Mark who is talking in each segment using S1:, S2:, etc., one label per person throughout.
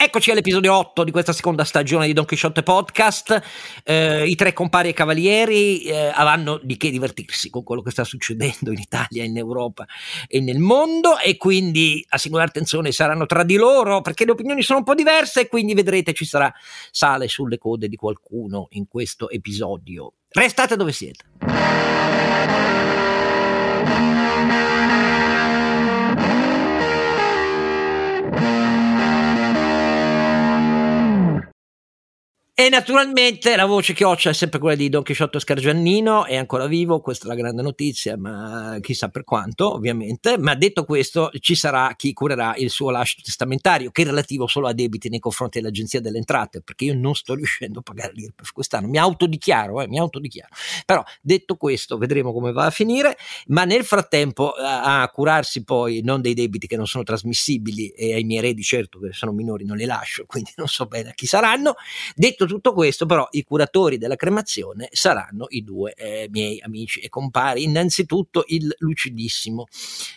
S1: Eccoci all'episodio 8 di questa seconda stagione di Don Quixote Podcast. Eh, I tre compari e cavalieri eh, avranno di che divertirsi con quello che sta succedendo in Italia, in Europa e nel mondo e quindi a singolare attenzione saranno tra di loro perché le opinioni sono un po' diverse e quindi vedrete ci sarà sale sulle code di qualcuno in questo episodio. Restate dove siete. E naturalmente la voce ho c'è sempre quella di Don Chisciotto Scargiannino, è ancora vivo, questa è la grande notizia, ma chissà per quanto, ovviamente. Ma detto questo, ci sarà chi curerà il suo lascio testamentario, che è relativo solo a debiti nei confronti dell'Agenzia delle Entrate, perché io non sto riuscendo a pagare l'IRPEF quest'anno. Mi autodichiaro, eh, mi autodichiaro. Però detto questo, vedremo come va a finire. Ma nel frattempo, a, a curarsi poi non dei debiti che non sono trasmissibili, e ai miei eredi, certo che sono minori, non li lascio, quindi non so bene a chi saranno. Detto tutto questo, però, i curatori della cremazione saranno i due eh, miei amici e compari. Innanzitutto il lucidissimo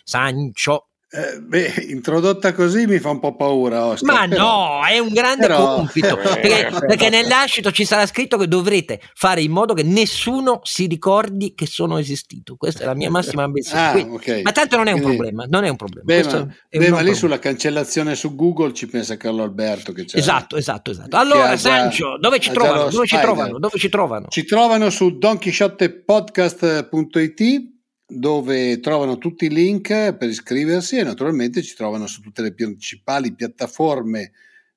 S1: Sancio
S2: eh, beh, introdotta così mi fa un po' paura. Oscar,
S1: Ma però, no, è un grande però, compito eh, perché, perché nell'ascito ci sarà scritto che dovrete fare in modo che nessuno si ricordi che sono esistito. Questa è la mia massima ambizione. Ah, Quindi, okay. Ma tanto non è un Quindi, problema. Non è un problema.
S2: Beh, ma, beh, ma lì sulla cancellazione su Google ci pensa Carlo Alberto. Che c'è
S1: esatto, esatto, esatto. Allora, Sancio, dove ci trovano? Dove ci trovano? Dove ci trovano?
S2: Ci trovano su donchisciottepodcast.it dove trovano tutti i link per iscriversi e naturalmente ci trovano su tutte le principali piattaforme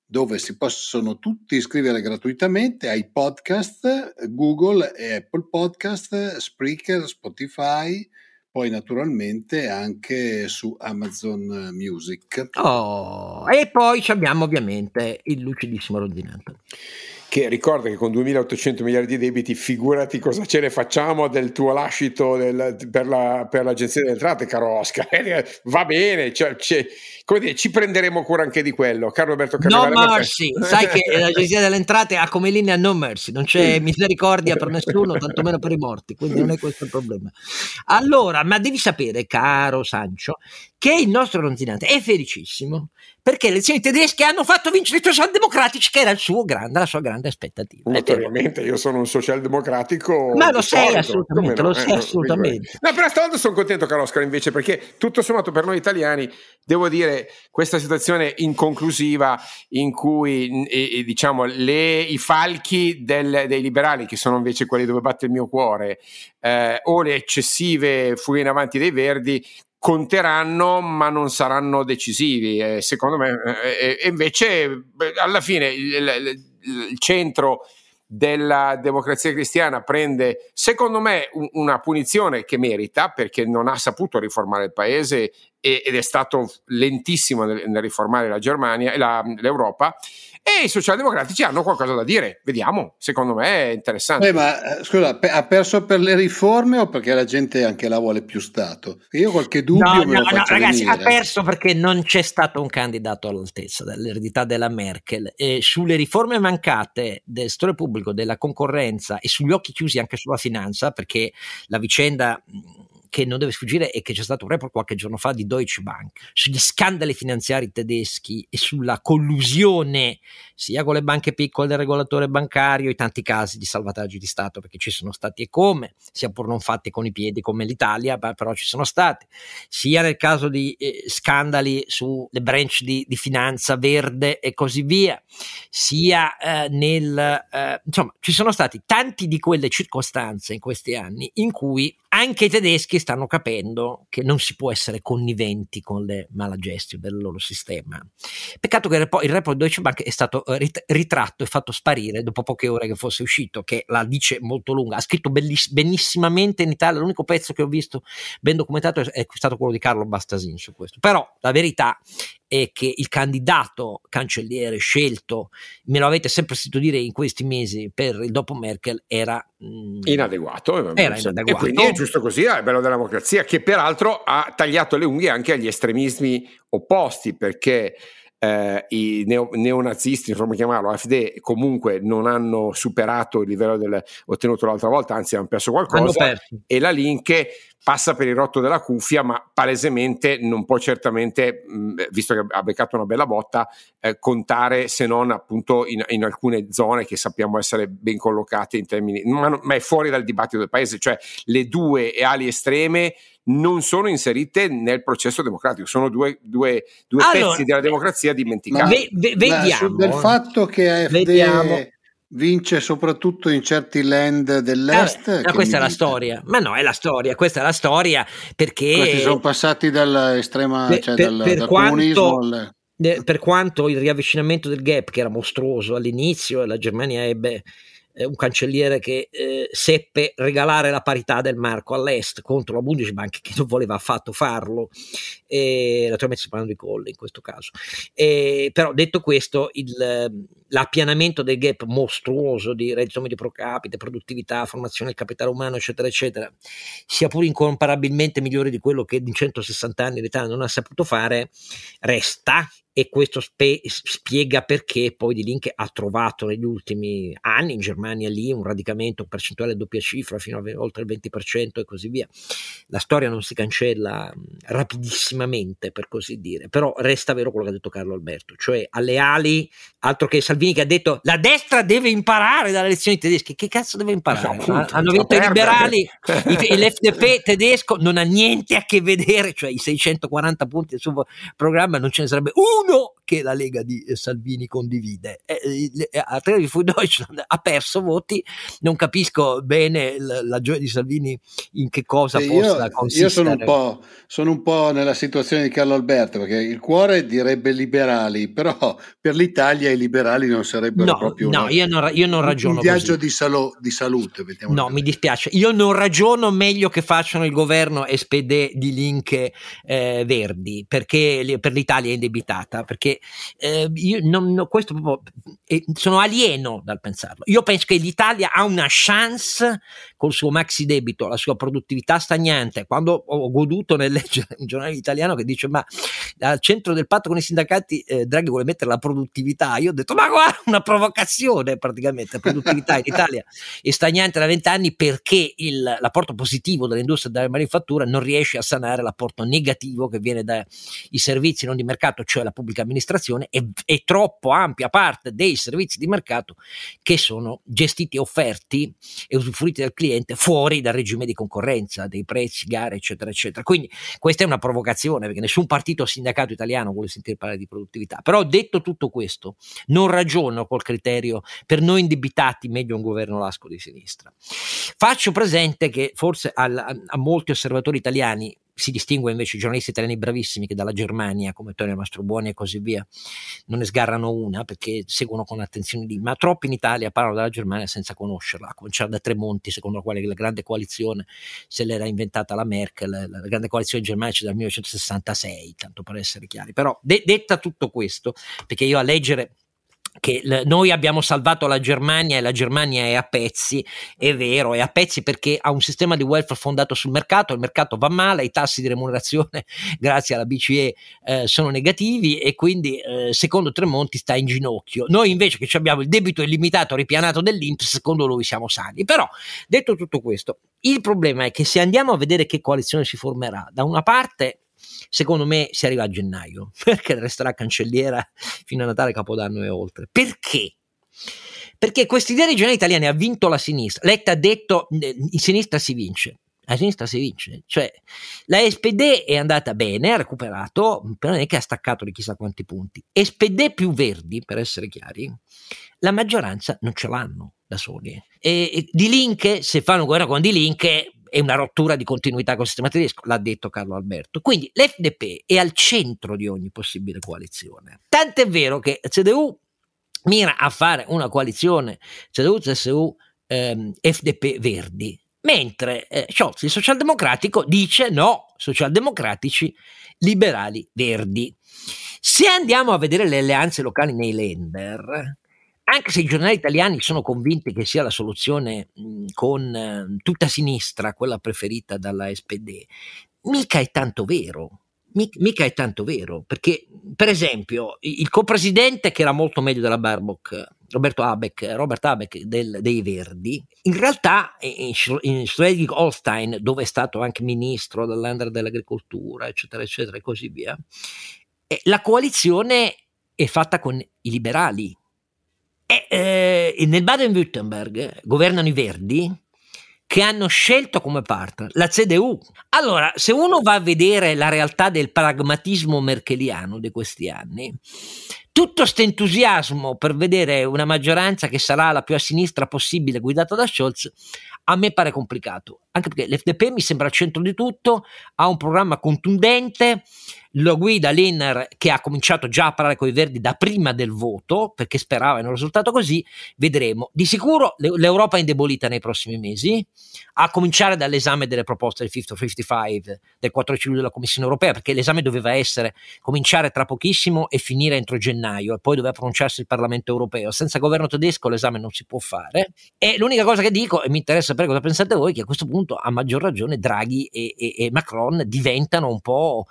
S2: dove si possono tutti iscrivere gratuitamente ai podcast, Google e Apple Podcast, Spreaker, Spotify, poi naturalmente anche su Amazon Music.
S1: Oh, e poi abbiamo ovviamente il lucidissimo Rodinato
S3: che ricorda che con 2800 miliardi di debiti figurati cosa ce ne facciamo del tuo lascito del, per, la, per, l'agenzia delle entrate caro Oscar? Va bene cioè, dire, ci prenderemo cura anche di quello Carlo Alberto
S1: Carnevale no mercy. Sai che l'agenzia delle entrate ha come linea no mercy. Non c'è misericordia per nessuno tantomeno per i morti. Quindi non è questo il problema. Allora ma devi sapere caro Sancio che il nostro Ronzinante è felicissimo perché le elezioni tedesche hanno fatto vincere i socialdemocratici, che era il suo grande, la sua grande aspettativa.
S3: Notoriamente, io sono un socialdemocratico.
S1: Ma lo sei assolutamente, no? lo sei eh, assolutamente.
S3: No, però stavolta sono contento, caro Oscar, invece, perché tutto sommato per noi italiani, devo dire, questa situazione inconclusiva in cui, e, e, diciamo, le, i falchi del, dei liberali, che sono invece quelli dove batte il mio cuore, eh, o le eccessive fughe in avanti dei verdi, conteranno ma non saranno decisivi. Eh, secondo me, eh, e invece alla fine il, il, il, centro della democrazia cristiana prende, secondo me, un, una punizione che merita perché non ha saputo riformare il paese ed è stato lentissimo nel, nel riformare la Germania, la, l'Europa e i socialdemocratici hanno qualcosa da dire. Vediamo, secondo me è interessante.
S2: Eh, ma eh, scusa, ha perso per le riforme o perché la gente anche la vuole più Stato? Io qualche dubbio.
S1: No, no, no ragazzi, venire. ha perso perché non c'è stato un candidato all'altezza dell'eredità della Merkel. E sulle riforme mancate del settore pubblico, della concorrenza e sugli occhi chiusi anche sulla finanza, perché la vicenda che non deve sfuggire è che c'è stato un report qualche giorno fa di Deutsche Bank sugli scandali finanziari tedeschi e sulla collusione sia con le banche piccole del regolatore bancario i tanti casi di salvataggi di Stato perché ci sono stati e come, sia pur non fatti con i piedi come l'Italia, ma però ci sono stati, sia nel caso di eh, scandali sulle branch di, di, finanza verde e così via, sia eh, nel... Eh, insomma, ci sono stati tanti di quelle circostanze in questi anni in cui anche i tedeschi stanno capendo che non si può essere conniventi con le malagestio del loro sistema. Peccato che il report Deutsche Bank è stato eh, ritratto e fatto sparire dopo poche ore che fosse uscito, che la dice molto lunga. Ha scritto belliss- benissimamente in Italia, l'unico pezzo che ho visto ben documentato è stato quello di Carlo Bastasin su questo. Però la verità è che il candidato cancelliere scelto, me lo avete sempre sentito dire in questi mesi per il dopo Merkel, era
S3: mh, mm, inadeguato.
S1: Era inadeguato.
S3: E quindi è giusto così, è bello della democrazia, che peraltro ha tagliato le unghie anche agli estremismi opposti, perché eh, i neo, neonazisti, insomma chiamarlo, AfD, comunque non hanno superato il livello del, ottenuto l'altra volta, anzi hanno perso qualcosa,
S1: Hanno
S3: e la Link passa per il rotto della cuffia, ma palesemente non può certamente, mh, visto che ha beccato una bella botta, eh, contare se non appunto in, in alcune zone che sappiamo essere ben collocate in termini, ma, ma è fuori dal dibattito del paese, cioè le due ali estreme non sono inserite nel processo democratico, sono due, due, due
S1: Allora,
S3: pezzi della democrazia dimenticati.
S1: Ve- ve- vediamo.
S2: del fatto che AfD
S1: Vediamo.
S2: vince soprattutto in certi land dell'est.
S1: Eh, ma
S2: che
S1: questa è la
S2: dite?
S1: storia, ma no, è la storia, questa è la storia perché
S2: Questi sono passati dall'estrema,
S1: Per-
S2: cioè
S1: per-
S2: dal,
S1: per
S2: dal
S1: quanto-
S2: comunismo al-
S1: per quanto il riavvicinamento del gap, che era mostruoso all'inizio, la Germania ebbe eh, un cancelliere che eh, seppe regalare la parità del marco all'est contro la Bundesbank che non voleva affatto farlo, e, naturalmente sto parlando di Colle in questo caso. E, però detto questo, il, l'appianamento del gap mostruoso di reddito medio pro capite, produttività, formazione del capitale umano, eccetera, eccetera, sia pur incomparabilmente migliore di quello che in 160 anni l'Italia non ha saputo fare, resta e questo spe- spiega perché poi di Link ha trovato negli ultimi anni in Germania lì un radicamento percentuale a doppia cifra fino a ve- oltre il 20% e così via. La storia non si cancella rapidissimamente per così dire, però resta vero quello che ha detto Carlo Alberto, cioè alle ali, altro che Salvini che ha detto la destra deve imparare dalle elezioni tedesche, che cazzo deve imparare?
S3: Appunto,
S1: Ha- Hanno vinto i liberali, i- l'FDP tedesco non ha niente a che vedere, cioè i 640 punti del suo programma non ce ne sarebbe uno che la Lega di eh, Salvini condivide. Eh, eh, a Trevi fu Deutschland ha perso voti, non capisco bene la, la gioia di Salvini in che cosa
S2: Sì,
S1: possa
S2: io,
S1: consistere.
S2: io sono, un po', sono un po' nella situazione di Carlo Alberto perché il cuore direbbe liberali, però per l'Italia i liberali non sarebbero
S1: No,
S2: proprio
S1: no,
S2: una-
S1: io non, io non
S2: un
S1: ragiono
S2: viaggio
S1: così.
S2: di, salo- di salute.
S1: No, mi dispiace. Io non ragiono meglio che facciano il governo SPD di Link eh, Verdi, perché per l'Italia è indebitata, perché eh, io non, no, questo proprio, eh, sono alieno dal pensarlo. Io penso che l'Italia ha una chance col suo maxi debito, la sua produttività stagnante. Quando ho goduto nel leggere un giornale italiano che dice ma al centro del patto con i sindacati eh, Draghi vuole mettere la produttività, io ho detto ma guarda una provocazione praticamente, la produttività in Italia è stagnante da vent'anni perché il, l'apporto positivo dell'industria della manifattura non riesce a sanare l'apporto negativo che viene dai servizi non di mercato, cioè la pubblica amministrazione e, e troppo ampia parte dei servizi di mercato che sono gestiti e offerti e usufruiti dal cliente fuori dal regime di concorrenza, dei prezzi, gare, eccetera, eccetera. Quindi questa è una provocazione perché nessun partito o sindacato italiano vuole sentire parlare di produttività. Però detto tutto questo, non ragiono col criterio per noi indebitati meglio un governo lasco di sinistra. Faccio presente che forse al- a, a molti osservatori italiani si distingue invece i giornalisti italiani bravissimi che dalla Germania, come Tonio Mastrobuoni e così via, non ne sgarrano una perché seguono con attenzione lì, ma troppi in Italia parlano della Germania senza conoscerla, a cominciare da Tremonti, secondo la quale la grande coalizione se l'era inventata la Merkel, la, la grande coalizione c'è dal 1966, tanto per essere chiari. Però de- detta tutto questo, perché io a leggere che noi abbiamo salvato la Germania e la Germania è a pezzi, è vero, è a pezzi perché ha un sistema di welfare fondato sul mercato, il mercato va male, i tassi di remunerazione grazie alla BCE eh, sono negativi e quindi eh, secondo Tremonti sta in ginocchio. Noi invece che abbiamo il debito illimitato ripianato dell'Inps, secondo lui siamo sani. Però detto tutto questo, il problema è che se andiamo a vedere che coalizione si formerà, da una parte secondo me si arriva a gennaio, perché resterà cancelliera fino a Natale, Capodanno e oltre. Perché? Perché questa idea regionale italiana ha vinto la sinistra. Letta ha detto in sinistra si vince. A sinistra si vince, cioè la SPD è andata bene, ha recuperato, però non è che ha staccato di chissà quanti punti. SPD più Verdi, per essere chiari, la maggioranza non ce l'hanno da soli. E, e di Linke, se fanno guerra con Di Linke, è una rottura di continuità con il sistema tedesco, l'ha detto Carlo Alberto. Quindi l'FDP è al centro di ogni possibile coalizione. Tant'è vero che CDU mira a fare una coalizione CDU, CSU, ehm, mentre eh, Scholz, il socialdemocratico, dice no, socialdemocratici, liberali, verdi. Se andiamo a vedere le alleanze locali nei lender, anche se i giornali italiani sono convinti che sia la soluzione mh, con eh, tutta sinistra, quella preferita dalla SPD, mica è tanto vero. mica è tanto vero, perché per esempio il copresidente che era molto meglio della Baerbock, Roberto Habeck, Robert Habeck del, dei Verdi, in realtà in, in Schleswig-Holstein, dove è stato anche ministro dell'Ander dell'agricoltura, eccetera, eccetera, e così via, eh, la coalizione è fatta con i liberali. E, eh, nel Baden-Württemberg governano i Verdi, che hanno scelto come partner la CDU. Allora, se uno va a vedere la realtà del pragmatismo merkeliano di questi anni, tutto questo entusiasmo per vedere una maggioranza che sarà la più a sinistra possibile guidata da Scholz a me pare complicato, anche perché l'FDP mi sembra al centro di tutto, ha un programma contundente, lo guida Lenner che ha cominciato già a parlare con i Verdi da prima del voto, perché sperava in un risultato così, vedremo. Di sicuro l'Europa è indebolita nei prossimi mesi, a cominciare dall'esame delle proposte del 50-55 del 4 luglio della Commissione Europea, perché l'esame doveva essere cominciare tra pochissimo e finire entro gennaio, e poi doveva pronunciarsi il Parlamento Europeo. Senza governo tedesco l'esame non si può fare. E l'unica cosa che dico, e mi interessa sapere cosa pensate voi, che a questo punto a maggior ragione Draghi e, e, e Macron diventano un po',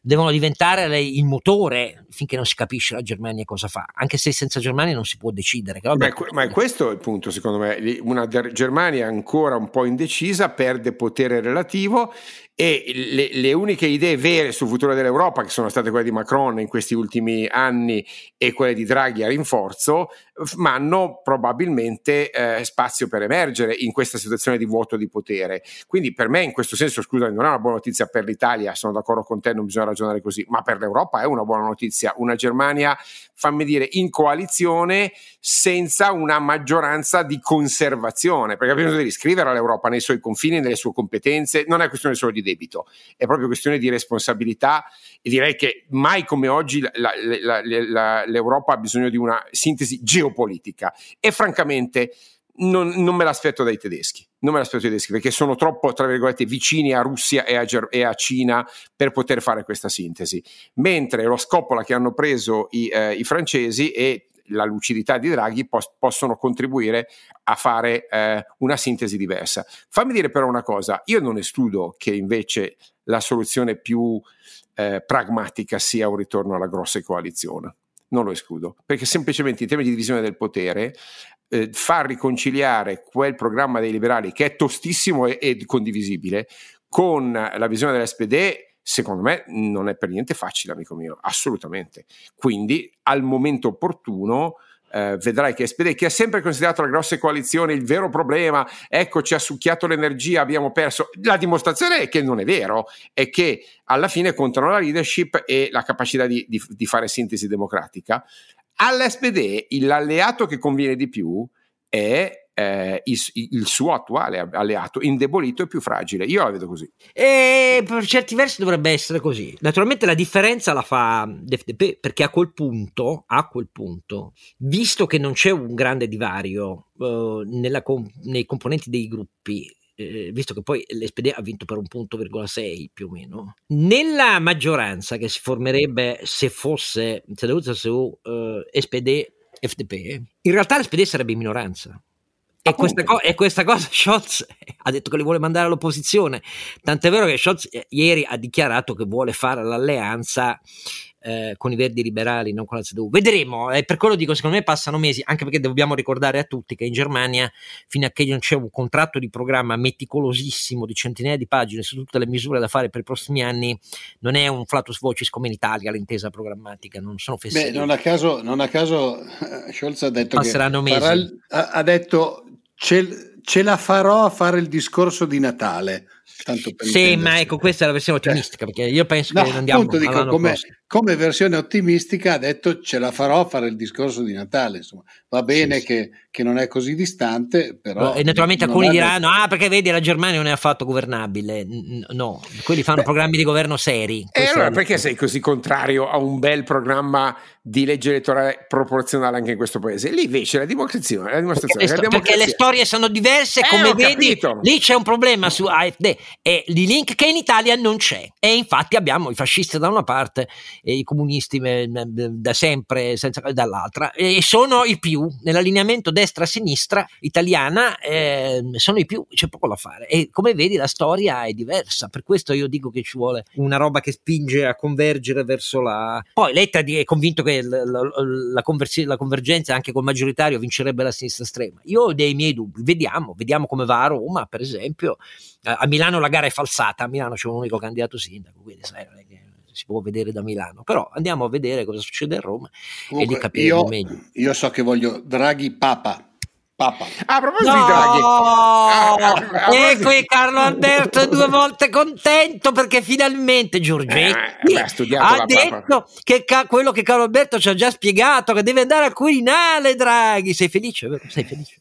S1: devono diventare il motore finché non si capisce la Germania cosa fa, anche se senza Germania non si può decidere.
S3: Ma, ma è questo il punto secondo me, una Germania ancora un po' indecisa, perde potere relativo e le, le, uniche idee vere sul futuro dell'Europa, che sono state quelle di Macron in questi ultimi anni e quelle di Draghi a rinforzo, ma hanno probabilmente eh, spazio per emergere in questa situazione di vuoto di potere. Quindi per me in questo senso, scusami, non è una buona notizia per l'Italia, sono d'accordo con te, non bisogna ragionare così, ma per l'Europa è una buona notizia. Una Germania, fammi dire, in coalizione senza una maggioranza di conservazione, perché bisogno di riscrivere all'Europa nei suoi confini, nelle sue competenze, non è questione solo di debito, è proprio questione di responsabilità e direi che mai come oggi la, la, la, l'Europa ha bisogno di una sintesi geopolitica e francamente non, non, me l'aspetto dai tedeschi, non me l'aspetto dai tedeschi perché sono troppo, tra virgolette, vicini a Russia e a, e a Cina per poter fare questa sintesi. Mentre lo scoppola che hanno preso i, eh, i francesi e la lucidità di Draghi pos- possono contribuire a fare eh, una sintesi diversa. Fammi dire però una cosa, io non escludo che invece la soluzione più eh, pragmatica sia un ritorno alla grossa coalizione. Non lo escludo, perché semplicemente in termini di divisione del potere eh, far riconciliare quel programma dei liberali che è tostissimo e, condivisibile con la visione dell'SPD secondo me non è per niente facile, amico mio, assolutamente. Quindi al momento opportuno eh, vedrai che SPD, che ha sempre considerato la grossa coalizione il vero problema, ecco ci ha succhiato l'energia, abbiamo perso. La dimostrazione è che non è vero, è che alla fine contano la leadership e la capacità di, di, di fare sintesi democratica. All'SPD l'alleato che conviene di più è eh, il, il, suo attuale alleato indebolito e più fragile. Io la vedo così.
S1: E per certi versi dovrebbe essere così. Naturalmente la differenza la fa l'FDP perché a quel punto, a quel punto visto che non c'è un grande divario uh, nella, nei componenti dei gruppi, eh, visto che poi l'SPD ha vinto per un punto, più o meno, nella maggioranza che si formerebbe se fosse CDU, uh, SPD, FDP, in realtà l'SPD sarebbe in minoranza e questa, co- e questa, cosa Scholz ha detto che li vuole mandare all'opposizione. Tant'è vero che Scholz eh, ieri ha dichiarato che vuole fare l'alleanza eh, con i verdi liberali, non con la CDU. Vedremo, eh, per quello dico, secondo me passano mesi, anche perché dobbiamo ricordare a tutti che in Germania, fino a che non c'è un contratto di programma meticolosissimo di centinaia di pagine su tutte le misure da fare per i prossimi anni, non è un flatus vocis come in Italia l'intesa programmatica, non sono
S2: fesserie. Beh, non a caso, non a caso eh, Scholz ha detto
S1: Passeranno
S2: che
S1: mesi.
S2: Farà, ha, ha detto ce, ce la farò a fare il discorso di Natale. Tanto per
S1: sì, ma ecco, questa è la versione ottimistica, perché io penso no, che andiamo appunto, dico,
S2: come, come, versione ottimistica ha detto ce la farò a fare il discorso di Natale, insomma, va bene sì, che, che, non è così distante, però...
S1: E naturalmente alcuni diranno, ah perché vedi la Germania non è affatto governabile, no, quelli fanno Beh, programmi di governo seri.
S3: E allora perché sei così contrario a un bel programma di legge elettorale proporzionale anche in questo paese. Lì invece la dimostrazione, la dimostrazione
S1: perché, le, sto-
S3: democrazia...
S1: perché le storie sono diverse, eh, come vedi, capito. lì c'è un problema su AFD. è l'e-link che in Italia non c'è. E infatti abbiamo i fascisti da una parte e i comunisti da sempre senza, dall'altra. E sono i più. Nell'allineamento destra-sinistra italiana eh, sono i più c'è poco da fare. E come vedi la storia è diversa per questo io dico che ci vuole una roba che spinge a convergere verso la poi Letta è convinto che la, la, la, conver- la convergenza anche col maggioritario vincerebbe la sinistra estrema. Io ho dei miei dubbi. Vediamo vediamo come va a Roma per esempio a Milano la gara è falsata a Milano c'è un unico candidato sindaco quindi sai non è che si può vedere da Milano, però andiamo a vedere cosa succede a Roma Comunque, e lì capiremo
S2: io,
S1: meglio.
S2: Io so che voglio Draghi Papa. Papa.
S3: a proposito no! di Draghi, ah,
S1: ah, e qui Carlo Alberto è due volte contento perché finalmente Giorgetti eh, beh, ha detto Papa. che ca- quello che Carlo Alberto ci ha già spiegato, che deve andare al Quirinale Draghi. Sei felice? Vero? Sei felice?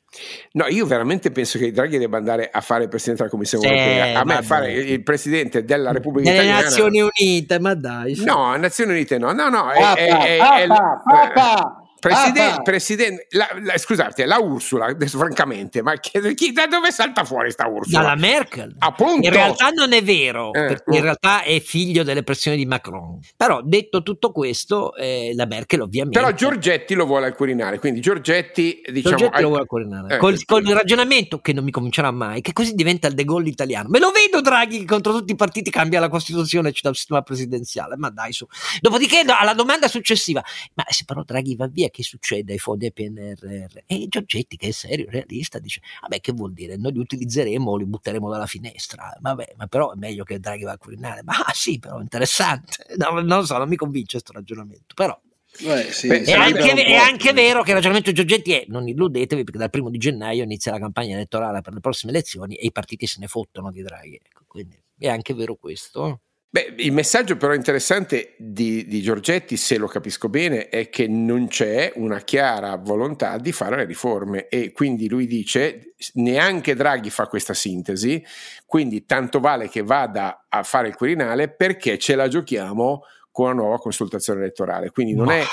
S3: No, io veramente penso che Draghi debba andare a fare il presidente della Commissione sì, europea. A me fare il presidente della Repubblica
S1: Delle
S3: Italiana.
S1: Nazioni Unite, ma dai.
S3: Sì. No, Nazioni Unite no, no, no.
S2: È, è, è, papa, papa.
S3: Presidente, presidente la, la, scusate, la Ursula, adesso, francamente, ma chi, chi, da dove salta fuori sta Ursula?
S1: Dalla Merkel.
S3: Appunto.
S1: In realtà non è vero, eh, perché in realtà è figlio delle pressioni di Macron. Però detto tutto questo, eh, la Merkel ovviamente...
S3: Però Giorgetti lo vuole al Quirinale, quindi Giorgetti diciamo...
S1: Giorgetti al... lo vuole al Quirinale. Eh. Col, col, ragionamento, che non mi comincerà mai, che così diventa il De Gaulle italiano. Me lo vedo Draghi che contro tutti i partiti cambia la Costituzione e ci dà il sistema presidenziale, ma dai su. Dopodiché alla domanda successiva, ma se però Draghi va via, che succede? fondi PNRR. E Giorgetti, che è serio, realista, dice: Vabbè, che vuol dire? Noi li utilizzeremo o li butteremo dalla finestra. Vabbè, ma però è meglio che Draghi va a Quirinale. Ma ah, sì, però interessante. No, non so, non mi convince questo ragionamento. Però
S2: Beh, sì,
S1: è, anche, è, anche, vero che il ragionamento di Giorgetti è non illudetevi perché dal primo di gennaio inizia la campagna elettorale per le prossime elezioni e i partiti se ne fottono di Draghi. Ecco, quindi è anche vero questo.
S3: Beh, il messaggio però interessante di, di, Giorgetti, se lo capisco bene, è che non c'è una chiara volontà di fare le riforme e quindi lui dice neanche Draghi fa questa sintesi, quindi tanto vale che vada a fare il Quirinale perché ce la giochiamo con la nuova consultazione elettorale. Quindi non Ma... è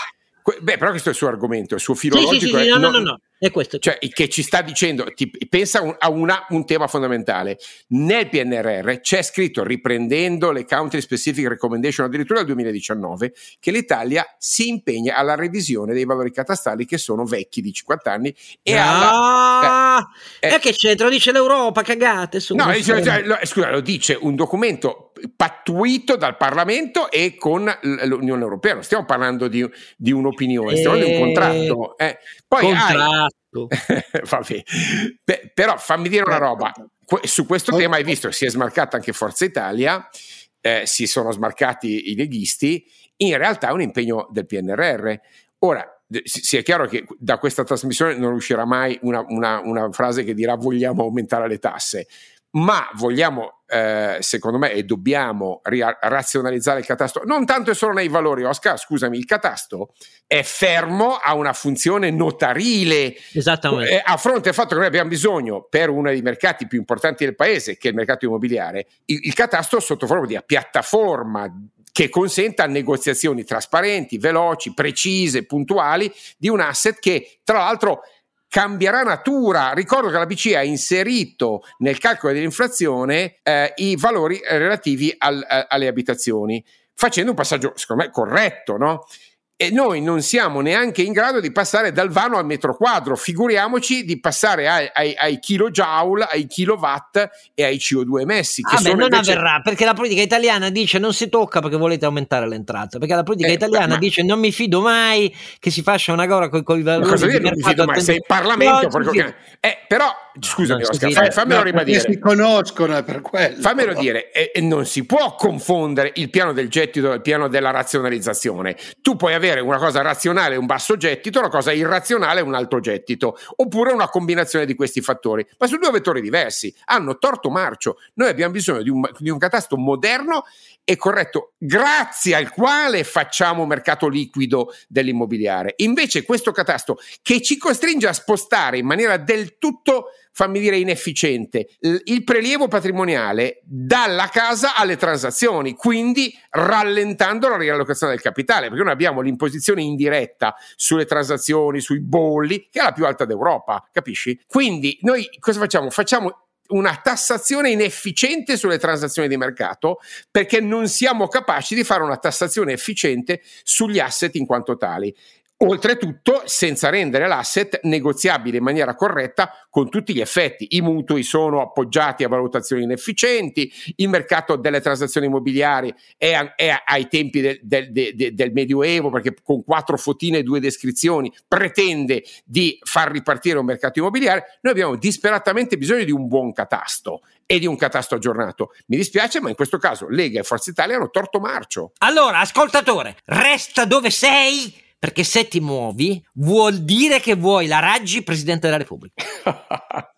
S3: Beh, però questo è il suo argomento, il suo filo
S1: sì. Sì, sì, no, no, no, no, è questo.
S3: Cioè, che ci sta dicendo, ti, pensa un, a una, un tema fondamentale. Nel PNRR c'è scritto, riprendendo le Country Specific Recommendation addirittura del 2019, che l'Italia si impegna alla revisione dei valori catastali che sono vecchi di 50 anni e
S1: ah, alla... Eh, eh, che c'entra? Lo dice l'Europa, cagate. Su
S3: no, dice, cioè, lo, scusa, lo dice un documento pattuito dal Parlamento e con l'Unione Europea. Non stiamo parlando di, di un'opinione, stiamo parlando di un contratto. Eh, poi
S1: contratto.
S3: Vabbè. Beh, però fammi dire una roba. Su questo tema hai visto, si è smarcata anche Forza Italia, eh, si sono smarcati i leghisti, in realtà è un impegno del PNRR. Ora, sia chiaro che da questa trasmissione non uscirà mai una, una, una frase che dirà vogliamo aumentare le tasse ma vogliamo, eh, secondo me, e dobbiamo ria- razionalizzare il catasto, non tanto e solo nei valori, Oscar, scusami, il catasto è fermo, ha una funzione notarile.
S1: Esattamente.
S3: Eh, a fronte del fatto che noi abbiamo bisogno, per uno dei mercati più importanti del paese, che è il mercato immobiliare, il, il catasto sotto forma di piattaforma che consenta negoziazioni trasparenti, veloci, precise, puntuali di un asset che, tra l'altro, cambierà natura. Ricordo che la BCE ha inserito nel calcolo dell'inflazione eh, i valori relativi al, a, alle abitazioni, facendo un passaggio, secondo me, corretto, no? E noi non siamo neanche in grado di passare dal vano al metro quadro, figuriamoci di passare ai, ai, ai kilojoule, ai kilowatt e ai CO2 emessi.
S1: Che ah beh, non invece... avverrà perché la politica italiana dice non si tocca perché volete aumentare le entrate, perché la politica eh, italiana ma... dice non mi fido mai che si faccia una gara con i valori. Ma cosa
S3: dire non mi fido mai? Sei in Parlamento, no, eh, però scusami no, Oscar, fai, fammelo no, ribadire.
S2: Si conoscono per quello.
S3: Fammelo dire, e, e non si può confondere il piano del gettito e il piano della razionalizzazione. Tu puoi avere avere una cosa razionale, un basso gettito, una cosa irrazionale, un alto gettito, oppure una combinazione di questi fattori, ma su due vettori diversi, hanno torto marcio. Noi abbiamo bisogno di un, di un catasto moderno e corretto, grazie al quale facciamo mercato liquido dell'immobiliare. Invece questo catasto che ci costringe a spostare in maniera del tutto fammi dire, inefficiente. Il prelievo patrimoniale dalla casa alle transazioni, quindi rallentando la riallocazione del capitale, perché noi abbiamo l'imposizione indiretta sulle transazioni, sui bolli, che è la più alta d'Europa, capisci? Quindi noi cosa facciamo? Facciamo una tassazione inefficiente sulle transazioni di mercato perché non siamo capaci di fare una tassazione efficiente sugli asset in quanto tali. Oltretutto, senza rendere l'asset negoziabile in maniera corretta con tutti gli effetti. I mutui sono appoggiati a valutazioni inefficienti, il mercato delle transazioni immobiliari è, è ai tempi del, del, del, del, Medioevo, perché con quattro fotine e due descrizioni pretende di far ripartire un mercato immobiliare. Noi abbiamo disperatamente bisogno di un buon catasto e di un catasto aggiornato. Mi dispiace, ma in questo caso Lega e Forza Italia hanno torto marcio.
S1: Allora, ascoltatore, resta dove sei perché se ti muovi vuol dire che vuoi la Raggi Presidente della Repubblica.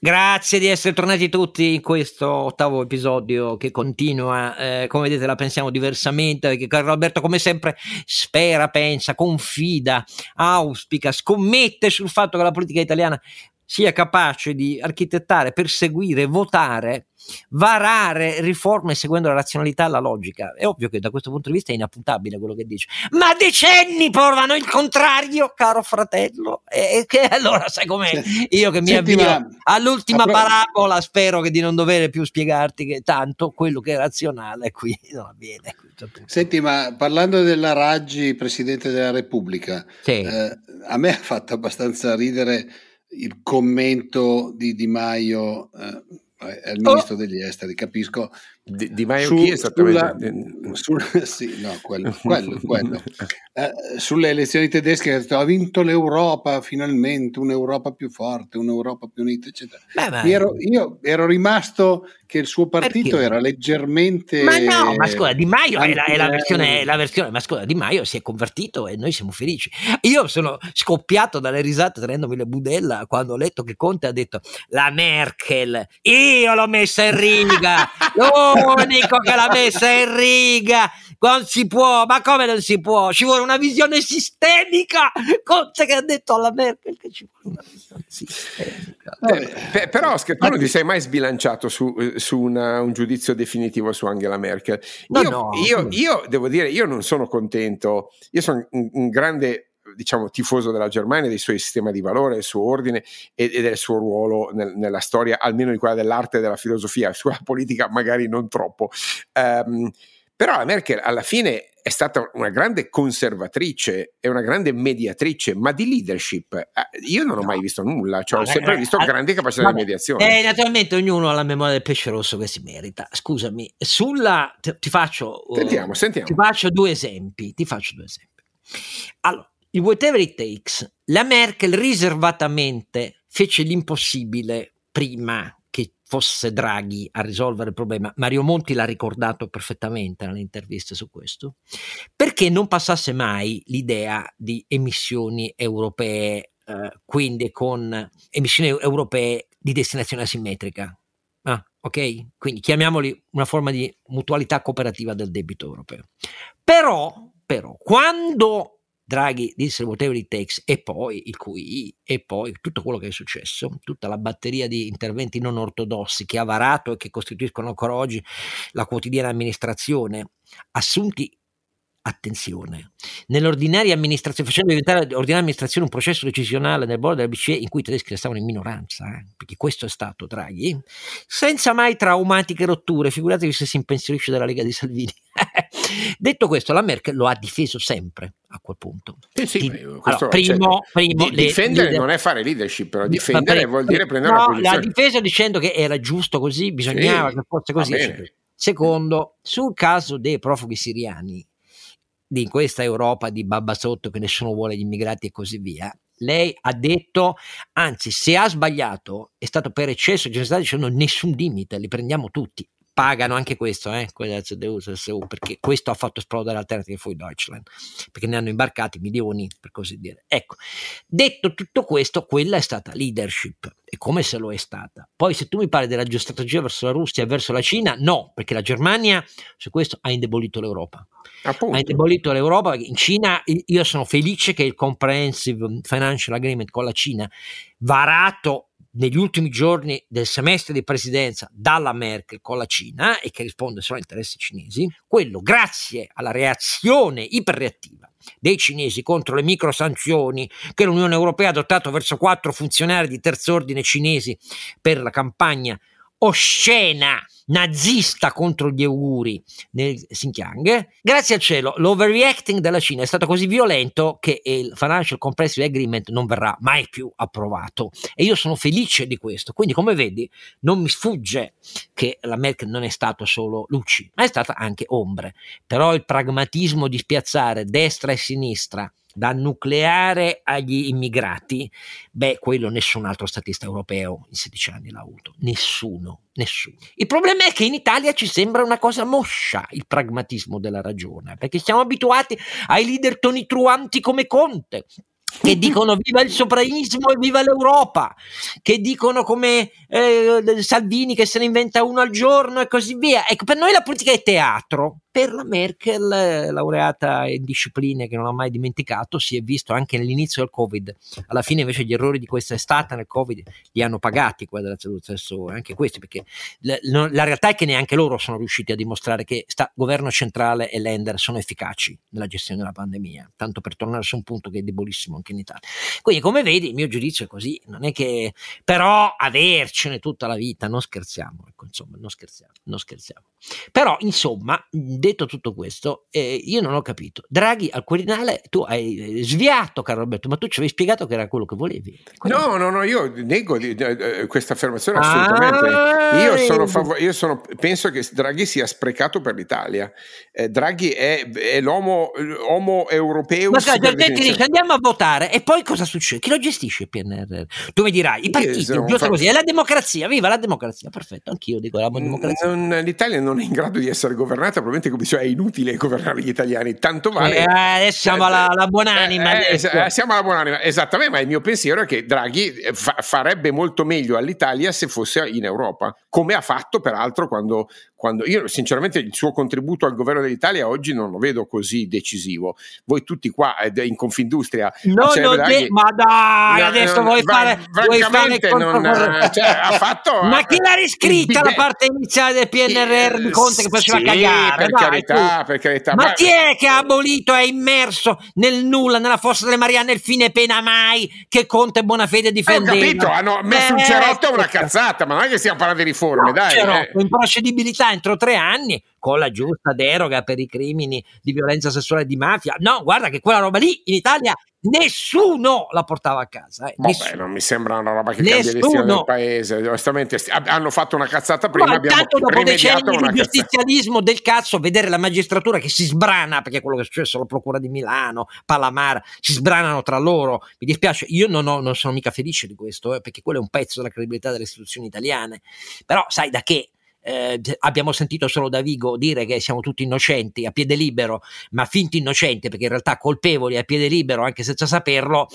S1: Grazie di essere tornati tutti in questo ottavo episodio che continua. Eh, come vedete, la pensiamo diversamente perché Carlo Alberto, come sempre, spera, pensa, confida, auspica, scommette sul fatto che la politica italiana sia capace di architettare, perseguire, votare, varare riforme seguendo la razionalità e la logica. È ovvio che da questo punto di vista è inappuntabile quello che dice, ma decenni provano il contrario, caro fratello. E che allora sai com'è? Io che mi Senti, avvio all'ultima pro- parabola, spero che di non dover più spiegarti che tanto quello che è razionale qui non avviene.
S2: Senti, ma parlando della Raggi, Presidente della Repubblica, sì. eh, a me ha fatto abbastanza ridere il commento di Di Maio, eh, è il ministro oh. degli esteri, capisco.
S3: Di, di Maio su, chi esattamente?
S2: Sulla, sul, sì, no, quello, quello, quello. Eh, sulle elezioni tedesche ha detto ha vinto l'Europa finalmente, un'Europa più forte, un'Europa più unita, eccetera. Beh, ero, io ero rimasto che il suo partito perché? era leggermente...
S1: Ma no, ma scusa, Di Maio è la, è la, versione, la versione, ma scusa, Di Maio si è convertito e noi siamo felici. Io sono scoppiato dalle risate tenendomi le budella quando ho letto che Conte ha detto la Merkel, io l'ho messa in riga, l'unico che l'ha messa in riga non si può, ma come non si può? Ci vuole una visione sistemica. Conte che ha detto alla Merkel che ci vuole una visione sistemica.
S3: Eh, però Oscar, tu non ti sei mai sbilanciato su, su una, un giudizio definitivo su Angela Merkel. Io, no, no. io, io devo dire, io non sono contento, io sono un, un grande diciamo, tifoso della Germania, dei suoi sistemi di valore, del suo ordine e, e del suo ruolo nel, nella storia, almeno di quella dell'arte e della filosofia, sulla politica magari non troppo. Um, però la Merkel alla fine è stata una grande conservatrice e una grande mediatrice, ma di leadership eh, io non ho mai visto nulla, cioè ho sempre visto grandi capacità vabbè, di mediazione.
S1: Eh, naturalmente ognuno ha la memoria del pesce rosso che si merita. Scusami, sulla ti, ti faccio
S3: sentiamo, uh, sentiamo.
S1: Ti faccio due esempi, ti faccio due esempi. Allora, il whatever it takes, la Merkel riservatamente fece l'impossibile prima fosse Draghi a risolvere il problema, Mario Monti l'ha ricordato perfettamente nelle interviste su questo, perché non passasse mai l'idea di emissioni europee, eh, quindi con emissioni europee di destinazione asimmetrica. Ah, ok? Quindi chiamiamoli una forma di mutualità cooperativa del debito europeo. Però, però quando Draghi disse whatever it takes e poi il QI e poi tutto quello che è successo, tutta la batteria di interventi non ortodossi che ha varato e che costituiscono ancora oggi la quotidiana amministrazione, assunti attenzione, nell'ordinaria amministrazione, facendo diventare l'ordinaria amministrazione un processo decisionale nel board della BCE in cui i tedeschi restavano in minoranza, eh, perché questo è stato Draghi, senza mai traumatiche rotture, figuratevi se si impensierisce della Lega di Salvini. Detto questo, la Merkel lo ha difeso sempre a quel punto.
S3: Eh sì, Di, allora, primo, cioè, primo, di, le, difendere leader, non è fare leadership, però difendere vuol dire prendere no, una posizione.
S1: L'ha difeso dicendo che era giusto così, bisognava sì, che fosse così. Secondo, sul caso dei profughi siriani, di questa Europa di babba sotto che nessuno vuole gli immigrati e così via, lei ha detto, anzi se ha sbagliato è stato per eccesso, ci sta dicendo nessun limite, li prendiamo tutti pagano anche questo, eh, perché questo ha fatto esplodere Alternative for Deutschland, perché ne hanno imbarcati milioni, per così dire. Ecco, detto tutto questo, quella è stata leadership, e come se lo è stata. Poi se tu mi parli della strategia verso la Russia e verso la Cina, no, perché la Germania su questo ha indebolito l'Europa. Appunto. Ha indebolito l'Europa, in Cina io sono felice che il Comprehensive Financial Agreement con la Cina, varato negli ultimi giorni del semestre di presidenza dalla Merkel con la Cina e che risponde solo a interessi cinesi, quello grazie alla reazione iperreattiva dei cinesi contro le micro sanzioni che l'Unione Europea ha adottato verso quattro funzionari di terzo ordine cinesi per la campagna oscena nazista contro gli auguri nel Xinjiang, grazie al cielo l'overreacting della Cina è stato così violento che il Financial Comprehensive Agreement non verrà mai più approvato e io sono felice di questo. Quindi come vedi non mi sfugge che la Merkel non è stato solo luci, ma è stata anche ombre. Però il pragmatismo di spiazzare destra e sinistra da nucleare agli immigrati, beh, quello nessun altro statista europeo in 16 anni l'ha avuto, nessuno, nessuno. Il problema è che in Italia ci sembra una cosa moscia il pragmatismo della ragione, perché siamo abituati ai leader tonitruanti come Conte, che dicono viva il sovranismo e viva l'Europa, che dicono come eh, Salvini che se ne inventa uno al giorno e così via. Ecco, per noi la politica è teatro, per la Merkel, eh, laureata in discipline che non ha mai dimenticato, si è visto anche nell'inizio del Covid. Alla fine, invece, gli errori di questa estate nel Covid li hanno pagati qua della salute anche questi, perché la, la, realtà è che neanche loro sono riusciti a dimostrare che sta, governo centrale e lender sono efficaci nella gestione della pandemia. Tanto per tornare su un punto che è debolissimo anche in Italia. Quindi, come vedi, il mio giudizio è così. Non è che però avercene tutta la vita, non scherziamo, ecco, insomma, non scherziamo, non scherziamo. Però, insomma, detto tutto questo, eh, io non ho capito. Draghi al Quirinale, tu hai sviato, caro Roberto, ma tu ci avevi spiegato che era quello che volevi.
S3: Quello no, no, no, io nego di, eh, questa affermazione assolutamente. Ah, io, sono favor- io sono, penso che Draghi sia sprecato per l'Italia. Eh, Draghi è, è l'uomo europeo.
S1: Ma sai, dice andiamo a votare e poi cosa succede? Chi lo gestisce il PNRR? Tu mi dirai, i partiti, giusto fa... così, è la democrazia, viva la democrazia, perfetto, anch'io dico la democrazia.
S3: Non, L'Italia non è in grado di essere governata, probabilmente come cioè è inutile governare gli italiani, tanto vale.
S1: Eh, adesso siamo alla, alla buonanima.
S3: Eh, eh, eh, siamo alla buonanima, esattamente, ma il mio pensiero è che Draghi fa, farebbe molto meglio all'Italia se fosse in Europa, come ha fatto peraltro quando quando io sinceramente il suo contributo al governo dell'Italia oggi non lo vedo così decisivo. Voi tutti qua in Confindustria,
S1: no, no, Draghi, de- ma dai, no, adesso vuoi fare, vuoi fare
S3: non, cioè, ha fatto,
S1: ma chi l'ha riscritta la parte iniziale del PNRR di Conte che faceva
S3: sì,
S1: cagare?
S3: Per
S1: dai,
S3: carità, per carità.
S1: Ma, ma chi è che ha abolito, è immerso nel nulla, nella fossa delle Marianne, il fine pena mai che Conte e Bonafede difendeva?
S3: Ho capito, hanno messo eh, un cerotto e una cazzata, ma non è che stiamo parlando di riforme, no, dai.
S1: Cerotto, eh. improcedibilità entro tre anni con la giusta deroga per i crimini di violenza sessuale e di mafia. No, guarda che quella roba lì in Italia nessuno la portava a casa. Eh.
S3: Vabbè, non mi sembra una roba che nessuno. cambia destino del paese. Onestamente, hanno fatto una cazzata prima. Ma abbiamo
S1: dopo decenni di giustizialismo del cazzo, vedere la magistratura che si sbrana, perché è quello che è successo alla Procura di Milano, Palamara, si sbranano tra loro. Mi dispiace, io non, ho, non sono mica felice di questo, eh, perché quello è un pezzo della credibilità delle istituzioni italiane. Però, sai da che? Eh, abbiamo sentito solo da Vigo dire che siamo tutti innocenti a piede libero, ma finti innocenti perché in realtà colpevoli a piede libero anche senza saperlo,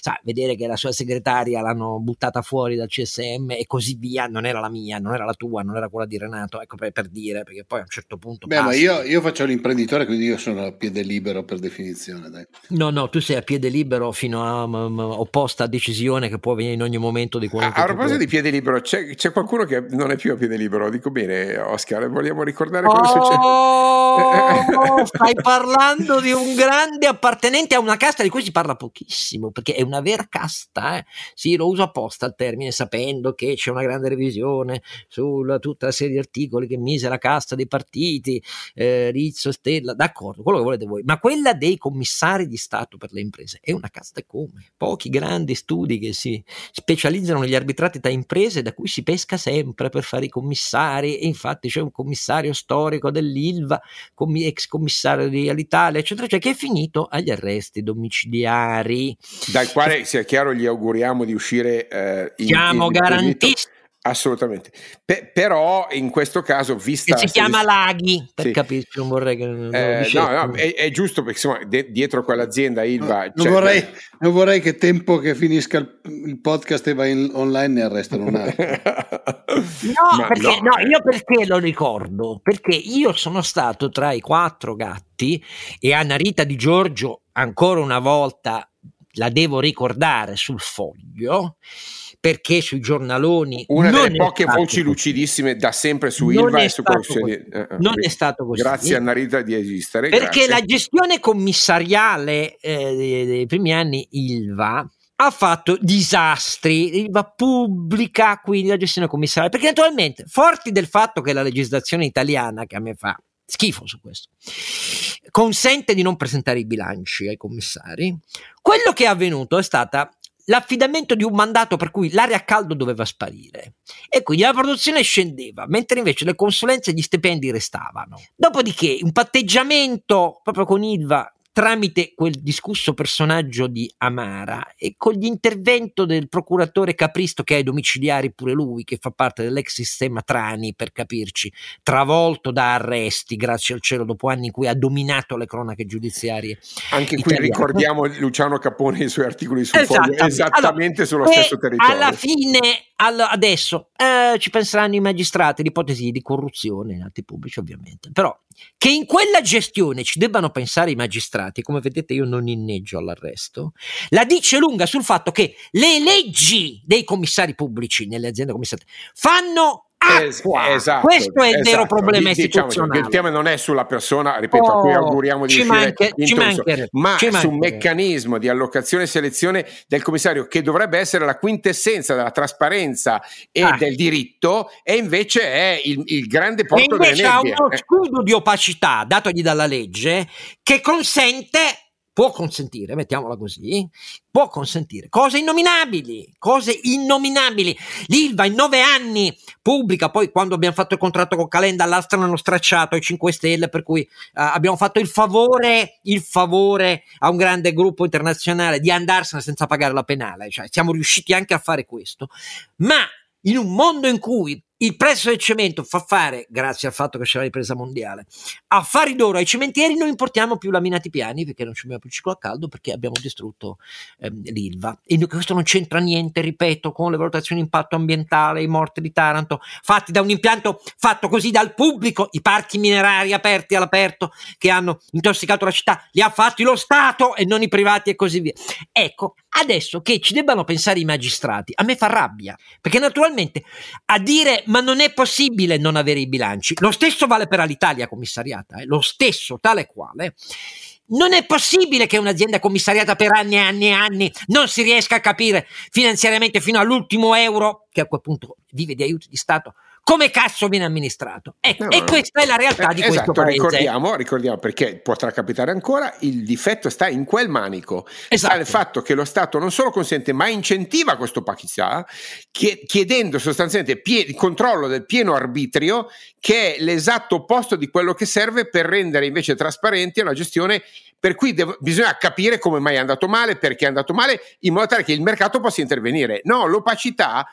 S1: sa, vedere che la sua segretaria l'hanno buttata fuori dal CSM e così via, non era la mia, non era la tua, non era quella di Renato, ecco per, per dire, perché poi a un certo punto...
S2: Beh, ma io, io, faccio l'imprenditore, quindi io sono a piede libero per definizione. Dai.
S1: No, no, tu sei a piede libero fino a m- m- opposta a decisione che può venire in ogni momento di qualunque...
S3: A, a proposito di piede libero, c'è, c'è qualcuno che non è più a piede libero, dico bene, Oscar, vogliamo ricordare cosa oh,
S1: succede? stai parlando di un grande appartenente a una casta di cui si parla pochissimo, perché è una vera casta. Eh? Sì, lo uso apposta il termine, sapendo che c'è una grande revisione su tutta la serie di articoli che mise la casta dei partiti, eh, Rizzo, Stella, d'accordo, quello che volete voi, ma quella dei commissari di Stato per le imprese è una casta come? Pochi grandi studi che si specializzano negli arbitrati tra imprese da cui si pesca sempre per fare i commissari commissari, e infatti c'è un commissario storico dell'Ilva, commi- ex commissario di Alitalia, eccetera, eccetera, che è finito agli arresti domiciliari.
S3: Dal quale, sia chiaro, gli auguriamo di uscire eh,
S1: in, Siamo in, garantiti
S3: Assolutamente, Pe- però in questo caso, vista.
S1: Che si chiama Laghi per sì. capirci, non vorrei che. Non
S3: eh, no, no, è, è, giusto perché insomma, de- dietro quell'azienda Ilva.
S2: No, non, vorrei, non, vorrei, che tempo che finisca il, il podcast e va in, online ne arrestano un altro.
S1: no, perché, no, no, io perché lo ricordo? Perché io sono stato tra i quattro gatti e Anna Rita Di Giorgio, ancora una volta la devo ricordare sul foglio perché sui giornaloni
S3: una delle poche voci lucidissime da sempre su Ilva e su quello che
S1: eh, non è stato così.
S3: Grazie a Narita di esistere
S1: perché
S3: grazie.
S1: la gestione commissariale eh, dei, dei primi anni Ilva ha fatto disastri, va pubblica quindi la gestione commissariale, perché naturalmente, forti del fatto che la legislazione italiana, che a me fa schifo su questo, consente di non presentare i bilanci ai commissari, quello che è avvenuto è stata l'affidamento di un mandato per cui l'aria a caldo doveva sparire e quindi la produzione scendeva, mentre invece le consulenze e gli stipendi restavano. Dopodiché un patteggiamento proprio con Ilva tramite quel discusso personaggio di Amara e con l'intervento del procuratore Capristo che ha i domiciliari pure lui, che fa parte dell'ex sistema Trani per capirci, travolto da arresti, grazie al cielo, dopo anni in cui ha dominato le cronache giudiziarie.
S3: Anche italiane. qui ricordiamo Luciano Capone e i suoi articoli sul esattamente. foglio, esattamente allora, sullo stesso territorio.
S1: Alla fine, all- adesso, eh, ci penseranno i magistrati, l'ipotesi di corruzione in atti pubblici ovviamente, però che in quella gestione ci debbano pensare i magistrati, come vedete io non inneggio all'arresto, la dice lunga sul fatto che le leggi dei commissari pubblici nelle aziende commissariate fanno acqua. Esatto, Questo è il esatto. vero problema diciamo, istituzionale.
S3: Il tema non è sulla persona, ripeto, oh, a cui oh, auguriamo di uscire manche, ma sul meccanismo di allocazione e selezione del commissario che dovrebbe essere la quintessenza della trasparenza e ah. del diritto e invece è il, il grande porto
S1: e invece ha uno scudo di opacità datogli dalla legge che consente può consentire, mettiamola così, può consentire cose innominabili, cose innominabili. L'Ilva in nove anni pubblica, poi quando abbiamo fatto il contratto con Calenda, l'Astra hanno stracciato i 5 Stelle, per cui uh, abbiamo fatto il favore, il favore a un grande gruppo internazionale di andarsene senza pagare la penale, cioè siamo riusciti anche a fare questo, ma in un mondo in cui il prezzo del cemento fa fare, grazie al fatto che c'è la ripresa mondiale, affari d'oro ai cementieri, non importiamo più laminati piani perché non ci abbiamo più ciclo a caldo perché abbiamo distrutto ehm, l'Ilva. E questo non c'entra niente, ripeto, con le valutazioni di impatto ambientale, i morti di Taranto, fatti da un impianto fatto così dal pubblico, i parchi minerari aperti all'aperto che hanno intossicato la città, li ha fatti lo Stato e non i privati e così via. Ecco, adesso che ci debbano pensare i magistrati, a me fa rabbia, perché naturalmente a dire ma non è possibile non avere i bilanci. Lo stesso vale per l'Italia commissariata, eh? lo stesso tale quale. Non è possibile che un'azienda commissariata per anni e anni e anni non si riesca a capire finanziariamente fino all'ultimo euro, che a quel punto vive di aiuti di Stato, come cazzo viene amministrato. Ecco, no, e questa è la realtà eh, di
S3: esatto,
S1: questo paese.
S3: Ricordiamo, ricordiamo, perché potrà capitare ancora, il difetto sta in quel manico. Esatto. Sta nel fatto che lo Stato non solo consente, ma incentiva questo Pakistan, chiedendo sostanzialmente il controllo del pieno arbitrio, che è l'esatto opposto di quello che serve per rendere invece trasparente una gestione per cui devo, bisogna capire come mai è andato male, perché è andato male, in modo tale che il mercato possa intervenire. No, l'opacità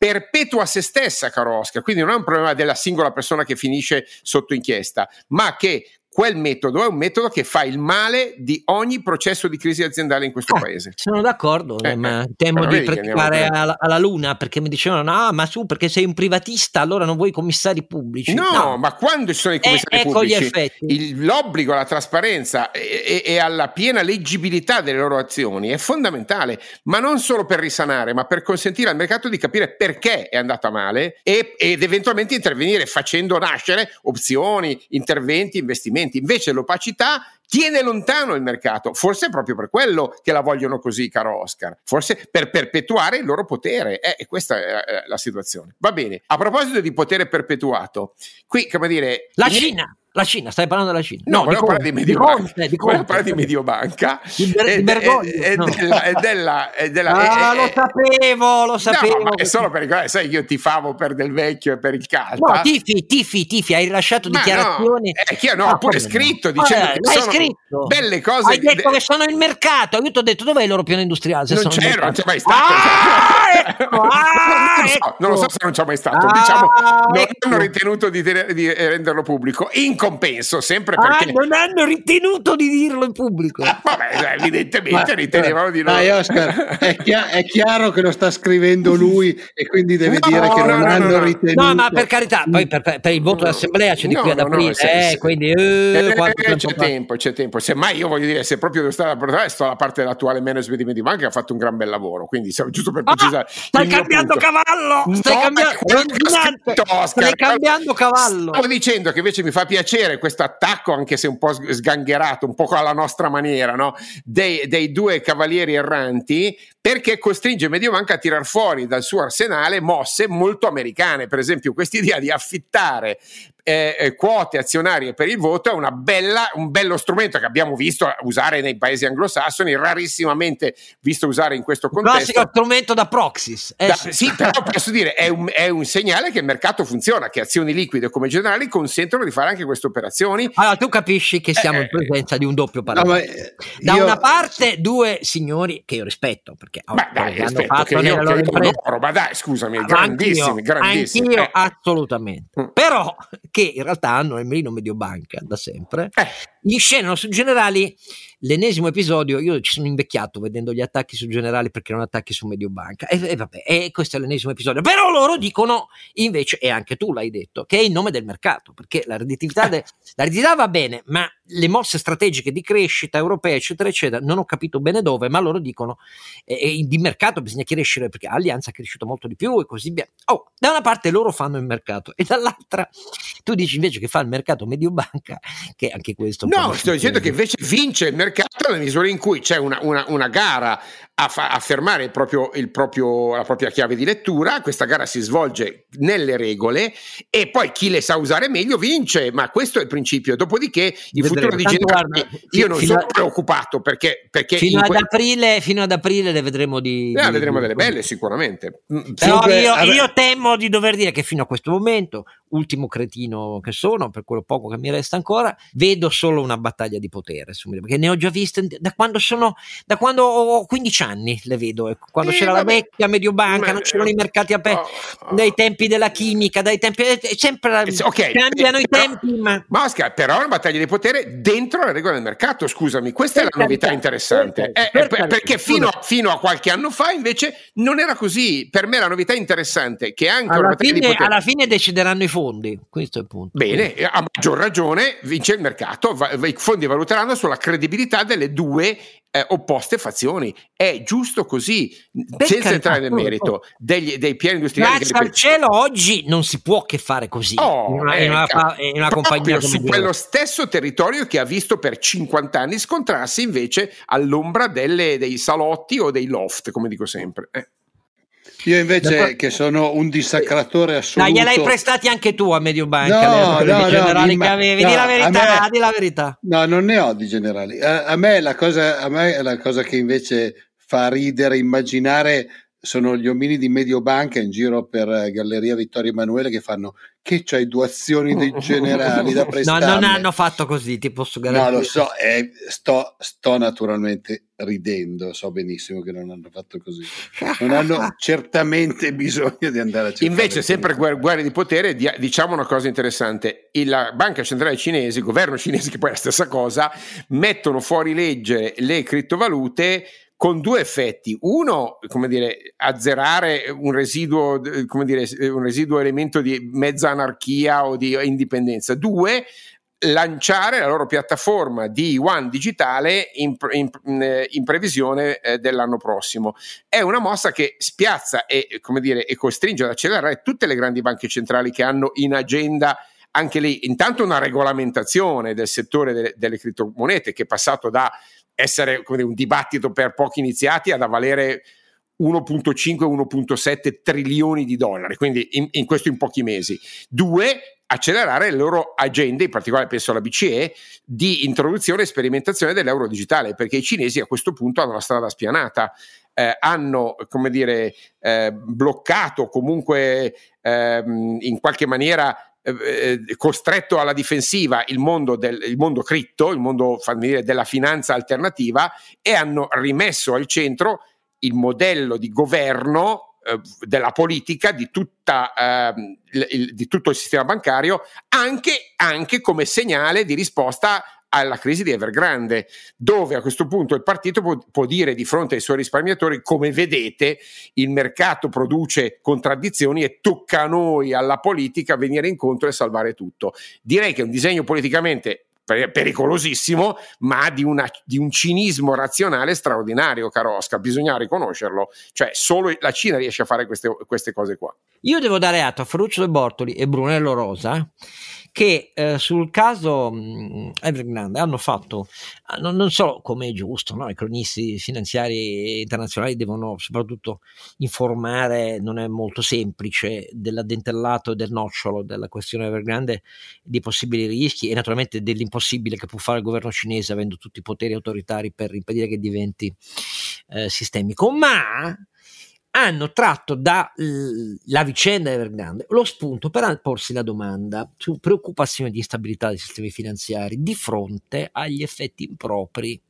S3: perpetua se stessa, caro Oscar, quindi non è un problema della singola persona che finisce sotto inchiesta, ma che quel metodo è un metodo che fa il male di ogni processo di crisi aziendale in questo ah, paese.
S1: Sono d'accordo, eh, ma eh, temo di praticare alla, alla, luna perché mi dicevano: no, ma su perché sei un privatista, allora non vuoi commissari pubblici.
S3: No, no. ma quando ci sono i commissari eh, pubblici, il, l'obbligo alla trasparenza e, e, e, alla piena leggibilità delle loro azioni è fondamentale, ma non solo per risanare, ma per consentire al mercato di capire perché è andata male e, ed eventualmente intervenire facendo nascere opzioni, interventi, investimenti investimenti. Invece l'opacità tiene lontano il mercato, forse è proprio per quello che la vogliono così, caro Oscar, forse per perpetuare il loro potere. Eh, e questa è la situazione. Va bene, a proposito di potere perpetuato, qui, come dire...
S1: La Cina! La Cina, stai parlando della Cina?
S3: No, no di Mediobanca. Di Mediobanca.
S1: Di, ber- di
S3: è, no. della, è della, è della
S1: ah, è, lo sapevo, lo sapevo.
S3: No, ma è solo per ricordare, sai, io tifavo per Del Vecchio e per il calcio.
S1: No, tifi, tifi, tifi, hai rilasciato ma dichiarazioni.
S3: No, eh, che io no, ho pure scritto dicendo ah, che sono scritto. belle cose.
S1: Hai detto de- che sono il mercato, io ti ho detto dov'è il loro piano industriale?
S3: Se non c'ero, non c'è mai stato. Ah, ecco, ah, non, lo so, ecco. non, lo so, se non c'è mai stato. Ah, diciamo, non ecco. hanno ritenuto di, di renderlo pubblico. In compenso, sempre ah, perché...
S1: Ah, non hanno ritenuto di dirlo in pubblico.
S3: Ah, vabbè, evidentemente ma, ritenevano di no.
S2: Dai Oscar, è, chiaro, è, chiaro che lo sta scrivendo lui e quindi deve no, dire che non no, hanno ritenuto...
S1: No, ma per carità, poi per, per il voto d'assemblea c'è di qui ad aprile, eh, quindi... Eh,
S3: eh, eh c'è tempo, c'è tempo. Semmai io voglio dire, se proprio devo stare a portare, sto alla parte dell'attuale management di Medibanca che ha fatto un gran bel lavoro, quindi giusto per ah, precisare...
S1: Ah, stai cambiando punto. cavallo! Stai, no, cambiando, stai cambiando cavallo!
S3: Stavo dicendo che invece mi fa piacere questo attacco, anche se un po' sgangherato, un po' alla nostra maniera, no? dei, dei due cavalieri erranti, perché costringe Mediobanca a tirar fuori dal suo arsenale mosse molto americane. Per esempio, quest'idea di affittare eh, eh, quote azionarie per il voto è bella, un bello strumento che abbiamo visto usare nei paesi anglosassoni, rarissimamente visto usare in questo contesto.
S1: Classico strumento da proxies.
S3: Eh, da, sì, però posso dire, è un, è un, segnale che il mercato funziona, che azioni liquide come generali consentono di fare anche queste operazioni.
S1: Allora, tu capisci che siamo in eh, presenza di un doppio paradosso. No, eh, da io... una parte due signori che io rispetto, perché
S3: ma dai, hanno fatto che io, che io loro, ma dai, scusami, grandissimi, anch'io, grandissimi.
S1: Anch'io, eh. assolutamente. Mm. Però che in realtà hanno il Merino Mediobanca da sempre, eh. Gli scenano su generali l'ennesimo episodio, io ci sono invecchiato vedendo gli attacchi su generali perché erano attacchi su Mediobanca e, e vabbè, e questo è l'ennesimo episodio, però loro dicono invece, e anche tu l'hai detto, che è in nome del mercato, perché la redditività, de, la redditività va bene, ma le mosse strategiche di crescita europea, eccetera, eccetera, non ho capito bene dove, ma loro dicono eh, di mercato bisogna crescere perché Allianz è cresciuto molto di più e così via. Oh, da una parte loro fanno il mercato e dall'altra tu dici invece che fa il mercato Mediobanca, che anche questo...
S3: No, sto dicendo che invece vince il mercato nella misura in cui c'è una, una, una gara a, fa- a fermare il proprio, il proprio, la propria chiave di lettura, questa gara si svolge nelle regole e poi chi le sa usare meglio vince, ma questo è il principio. Dopodiché il futuro di Generali, io non sono a, preoccupato perché, perché
S1: fino, ad aprile, fino ad aprile le vedremo di...
S3: Eh, di vedremo delle belle sicuramente.
S1: Mm, Però io, io temo di dover dire che fino a questo momento ultimo cretino che sono, per quello poco che mi resta ancora, vedo solo una battaglia di potere, perché ne ho già viste da quando sono, da quando ho 15 anni le vedo, ecco. quando eh, c'era vabbè. la vecchia Mediobanca, Ma, non c'erano i mercati aperti, oh, oh. dai tempi della chimica, dai tempi, è sempre, okay. cambiano i tempi. Ma...
S3: ma Oscar, però è una battaglia di potere dentro la regola del mercato, scusami, questa per è la novità interessante, per eh, per perché fino a, fino a, qualche anno fa invece non era così, per me la novità interessante che anche
S1: alla, fine, alla fine decideranno i fondi questo è il punto.
S3: Bene, a maggior ragione vince il mercato, i fondi valuteranno sulla credibilità delle due eh, opposte fazioni. È giusto così, per senza entrare nel merito degli, dei piani industriali.
S1: Grazie al cielo oggi non si può che fare così oh, in una, in una, in una compagnia
S3: su quello stesso territorio che ha visto per 50 anni scontrarsi invece all'ombra delle, dei salotti o dei loft, come dico sempre. Eh.
S2: Io invece, Dopo... che sono un dissacratore assoluto.
S1: Ma gliel'hai prestati anche tu a Mediobanca?
S2: No, no, generali
S1: no, che avevi. No, di la verità, me, di la verità.
S2: No, non ne ho di generali. A, a, me la cosa, a me la cosa che invece fa ridere immaginare sono gli omini di Mediobanca in giro per eh, Galleria Vittorio Emanuele che fanno che c'hai due azioni dei generali da prestare.
S1: No, non hanno fatto così, ti posso garantire.
S2: No, lo so, eh, sto, sto, naturalmente ridendo, so benissimo che non hanno fatto così. Non hanno certamente bisogno di andare a cercare.
S3: Invece, sempre guerre, guerre di potere, diciamo una cosa interessante. La banca centrale cinese, il governo cinese, che poi è la stessa cosa, mettono fuori legge le criptovalute con due effetti. Uno, come dire, azzerare un residuo, come dire, un residuo elemento di mezza anarchia o di indipendenza. Due, lanciare la loro piattaforma di One digitale in, in, in previsione eh, dell'anno prossimo. È una mossa che spiazza e, come dire, e costringe ad accelerare tutte le grandi banche centrali che hanno in agenda anche lì intanto una regolamentazione del settore delle, delle criptomonete che è passato da essere dire, un dibattito per pochi iniziati ad avvalere 1.5-1.7 trilioni di dollari, quindi in, in, questo in pochi mesi. Due, accelerare le loro agende, in particolare penso alla BCE, di introduzione e sperimentazione dell'euro digitale, perché i cinesi a questo punto hanno la strada spianata. Eh, hanno, come dire, eh, bloccato comunque eh, in qualche maniera eh, eh, costretto alla difensiva il mondo, del, il mondo critto, il mondo dire, della finanza alternativa e hanno rimesso al centro il modello di governo eh, della politica, di, tutta, eh, il, di, tutto il sistema bancario, anche, anche come segnale di risposta alla crisi di Evergrande, dove a questo punto il partito può, può, dire di fronte ai suoi risparmiatori come vedete il mercato produce contraddizioni e tocca a noi, alla politica, venire incontro e salvare tutto. Direi che è un disegno politicamente pericolosissimo, ma di, una, di, un cinismo razionale straordinario, caro Oscar, bisogna riconoscerlo. Cioè, solo la Cina riesce a fare queste, queste cose qua.
S1: Io devo dare atto a Ferruccio De Bortoli e Brunello Rosa che eh, sul caso Evergrande hanno fatto, eh, non, non so come è giusto, no? i cronisti finanziari internazionali devono soprattutto informare, non è molto semplice, dell'addentellato e del nocciolo della questione Evergrande, di possibili rischi e naturalmente dell'impossibile che può fare il governo cinese avendo tutti i poteri autoritari per impedire che diventi eh, sistemico, ma hanno tratto dalla vicenda Evergrande lo spunto per porsi la domanda su preoccupazione di instabilità dei sistemi finanziari di fronte agli effetti impropri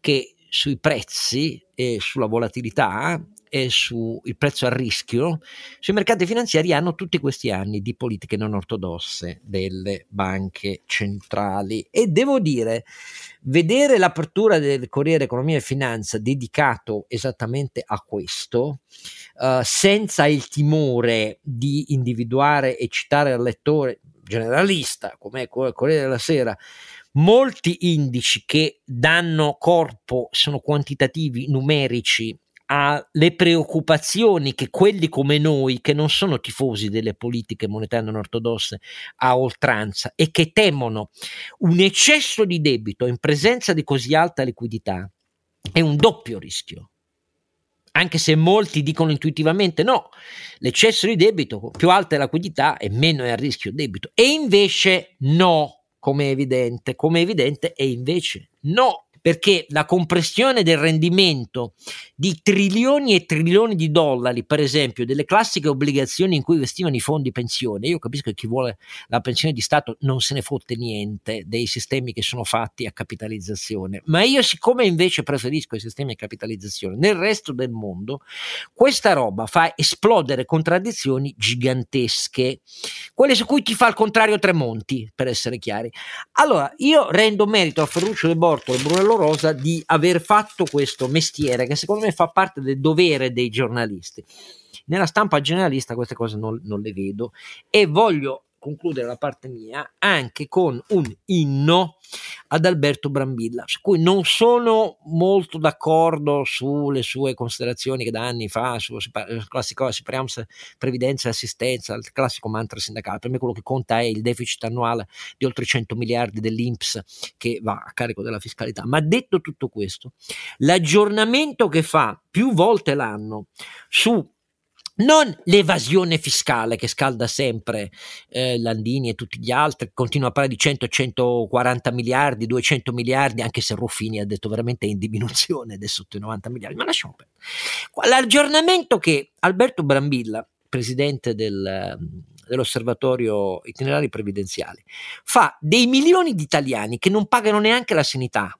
S1: che sui prezzi e sulla volatilità e sul prezzo a rischio sui mercati finanziari hanno tutti questi anni di politiche non ortodosse delle banche centrali. E devo dire vedere l'apertura del Corriere Economia e Finanza dedicato esattamente a questo uh, senza il timore di individuare e citare al lettore generalista come è il Corriere della Sera molti indici che danno corpo sono quantitativi numerici alle preoccupazioni che quelli come noi, che non sono tifosi delle politiche monetarie non ortodosse a oltranza e che temono un eccesso di debito in presenza di così alta liquidità, è un doppio rischio. Anche se molti dicono intuitivamente no, l'eccesso di debito, più alta è la liquidità e meno è a rischio debito. E invece no, come è evidente, come è evidente, e invece no perché la compressione del rendimento di trilioni e trilioni di dollari, per esempio, delle classiche obbligazioni in cui investivano i fondi pensione, io capisco che chi vuole la pensione di Stato non se ne fotte niente dei sistemi che sono fatti a capitalizzazione, ma io siccome invece preferisco i sistemi a capitalizzazione, nel resto del mondo questa roba fa esplodere contraddizioni gigantesche, quelle su cui ti fa il contrario Tremonti, per essere chiari. Allora, io rendo merito a Ferruccio De Bortolo e Brunello Rosa di aver fatto questo mestiere che secondo me fa parte del dovere dei giornalisti. Nella stampa generalista queste cose non, non le vedo e voglio concludere la parte mia anche con un inno ad Alberto Brambilla, su cui non sono molto d'accordo sulle sue considerazioni che da anni fa sul classico separiamo previdenza e assistenza, il classico mantra sindacale. Per me quello che conta è il deficit annuale di oltre 100 miliardi dell'Inps che va a carico della fiscalità. Ma detto tutto questo, l'aggiornamento che fa più volte l'anno su non l'evasione fiscale che scalda sempre eh, Landini e tutti gli altri, continua a parlare di 100, 140 miliardi, 200 miliardi, anche se Ruffini ha detto veramente in diminuzione, è sotto i 90 miliardi, ma lasciamo perdere. L'aggiornamento che Alberto Brambilla, presidente del, dell'osservatorio itinerari previdenziali, fa dei milioni di italiani che non pagano neanche la sanità,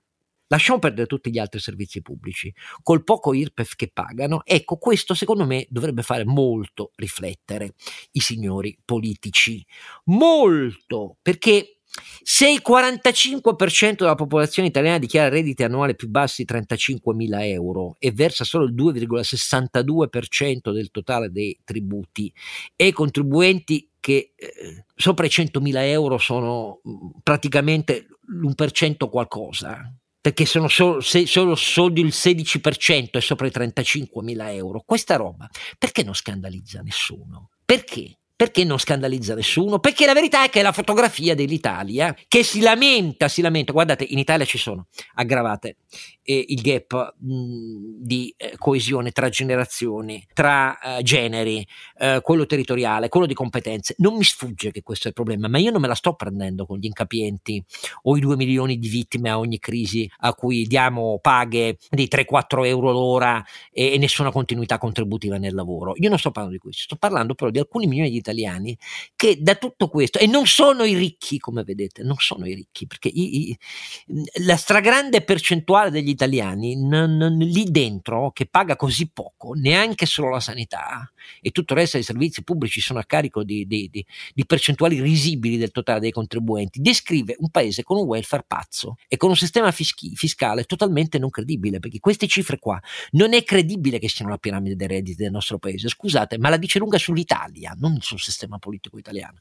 S1: Lasciamo perdere tutti gli altri servizi pubblici, col poco IRPEF che pagano. Ecco, questo secondo me dovrebbe fare molto riflettere i signori politici. Molto, perché se il 45% della popolazione italiana dichiara redditi annuali più bassi di 35.000 euro e versa solo il 2,62% del totale dei tributi e i contribuenti che eh, sopra i 100.000 euro sono mm, praticamente l'1% qualcosa, perché sono solo, se, solo, solo il 16% e sopra i 35 mila euro. Questa roba perché non scandalizza nessuno? Perché? Perché non scandalizza nessuno? Perché la verità è che è la fotografia dell'Italia che si lamenta, si lamenta. Guardate, in Italia ci sono, aggravate, eh, il gap mh, di eh, coesione tra generazioni, tra eh, generi, eh, quello territoriale, quello di competenze. Non mi sfugge che questo è il problema, ma io non me la sto prendendo con gli incapienti o i 2 milioni di vittime a ogni crisi a cui diamo paghe di 3-4 euro l'ora e, e nessuna continuità contributiva nel lavoro. Io non sto parlando di questo, sto parlando però di alcuni milioni di italiani italiani che da tutto questo, e non sono i ricchi come vedete, non sono i ricchi, perché i, i, la stragrande percentuale degli italiani non, non, lì dentro che paga così poco, neanche solo la sanità e tutto il resto dei servizi pubblici sono a carico di, di, di, di percentuali risibili del totale dei contribuenti, descrive un paese con un welfare pazzo e con un sistema fischi, fiscale totalmente non credibile, perché queste cifre qua non è credibile che siano la piramide dei redditi del nostro paese, scusate, ma la dice lunga sull'Italia, non sul sistema politico italiano.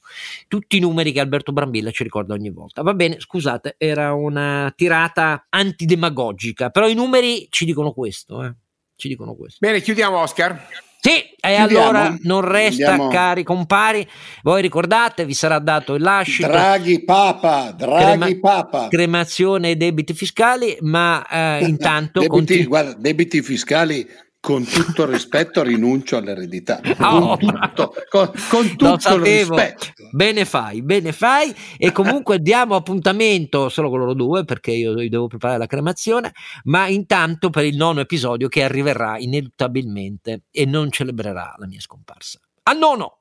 S1: Tutti i numeri che Alberto Brambilla ci ricorda ogni volta. Va bene, scusate, era una tirata antidemagogica, però i numeri ci dicono questo, eh. Ci dicono questo.
S3: Bene, chiudiamo Oscar.
S1: Sì, e Chiudiamo. allora non resta, Andiamo. cari compari, voi ricordate, vi sarà dato il lascito.
S2: Draghi Papa, Draghi crema- Papa.
S1: Cremazione e debiti fiscali, ma eh, intanto...
S2: debiti, continu- guarda, debiti fiscali con tutto il rispetto rinuncio all'eredità.
S1: Oh,
S2: con tutto, con, con tutto il rispetto.
S1: Bene fai bene fai. E comunque diamo appuntamento solo con loro due perché io, io, devo preparare la cremazione ma intanto per il nono episodio che arriverà ineluttabilmente e non celebrerà la mia scomparsa. Al nono